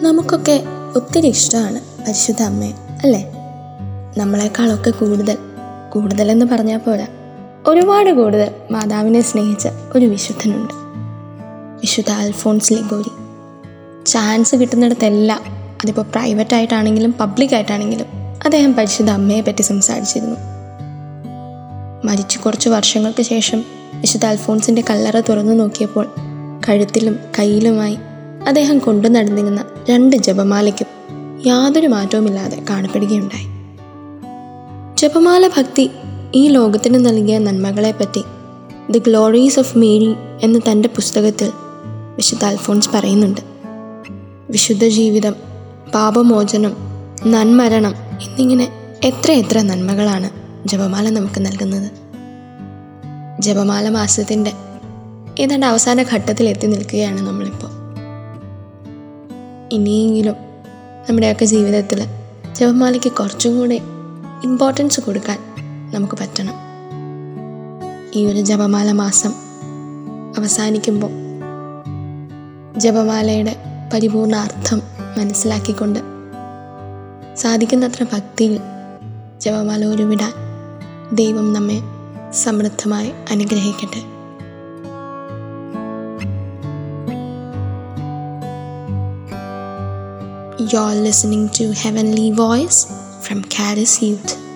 നമുക്കൊക്കെ ഒത്തിരി ഇഷ്ടമാണ് പരിശുദ്ധ അമ്മയെ അല്ലേ? നമ്മളെക്കാളൊക്കെ കൂടുതൽ കൂടുതലെന്ന് പറഞ്ഞാൽ പോരാ. ഒരുപാട് കൂടുതൽ മാതാവിനെ സ്നേഹിച്ച ഒരു വിശുദ്ധനുണ്ട്. വിശുദ്ധ അൽഫോൺസ് ലിഗോരി. ചാൻസ് കിട്ടുന്നിടത്തെല്ലാം അതിപ്പോൾ പ്രൈവറ്റ് ആയിട്ടാണെങ്കിലും പബ്ലിക് ആയിട്ടാണെങ്കിലും അദ്ദേഹം പരിശുദ്ധ അമ്മയെ പറ്റി സംസാരിച്ചിരുന്നു. മരിച്ചു കുറച്ച് വർഷങ്ങൾക്ക് ശേഷം വിശുദ്ധ അൽഫോൺസിന്റെ കല്ലറ തുറന്നു നോക്കിയപ്പോൾ കഴുത്തിലും കയ്യിലുമായി അദ്ദേഹം കൊണ്ടു നടന്നിരുന്ന രണ്ട് ജപമാലയ്ക്കും യാതൊരു മാറ്റവുമില്ലാതെ കാണപ്പെടുകയുണ്ടായി. ജപമാല ഭക്തി ഈ ലോകത്തിന് നൽകിയ നന്മകളെപ്പറ്റി ദി ഗ്ലോറീസ് ഓഫ് മേരി എന്ന തന്റെ പുസ്തകത്തിൽ വിശുദ്ധ അൽഫോൺസ് പറയുന്നുണ്ട്. വിശുദ്ധ ജീവിതം പാപമോചനം നന്മരണം എന്നിങ്ങനെ എത്ര എത്ര നന്മകളാണ് ജപമാല നമുക്ക് നൽകുന്നത്. ജപമാല മാസത്തിന്റെ ഏതാണ്ട് അവസാന ഘട്ടത്തിൽ എത്തി നിൽക്കുകയാണ് നമ്മളിപ്പോൾ. ഇനിയെങ്കിലും നമ്മുടെയൊക്കെ ജീവിതത്തിൽ ജപമാലയ്ക്ക് കുറച്ചും കൂടെ ഇമ്പോർട്ടൻസ് കൊടുക്കാൻ നമുക്ക് പറ്റണം. ഈ ഒരു ജപമാല മാസം അവസാനിക്കുമ്പോൾ ജപമാലയുടെ പരിപൂർണ അർത്ഥം മനസ്സിലാക്കിക്കൊണ്ട് സാധിക്കുന്നത്ര ഭക്തിയിൽ ജപമാല ഉരുവിടാൻ ദൈവം നമ്മെ സമൃദ്ധമായി അനുഗ്രഹിക്കട്ടെ. You're listening to Heavenly Voice from Caris Youth.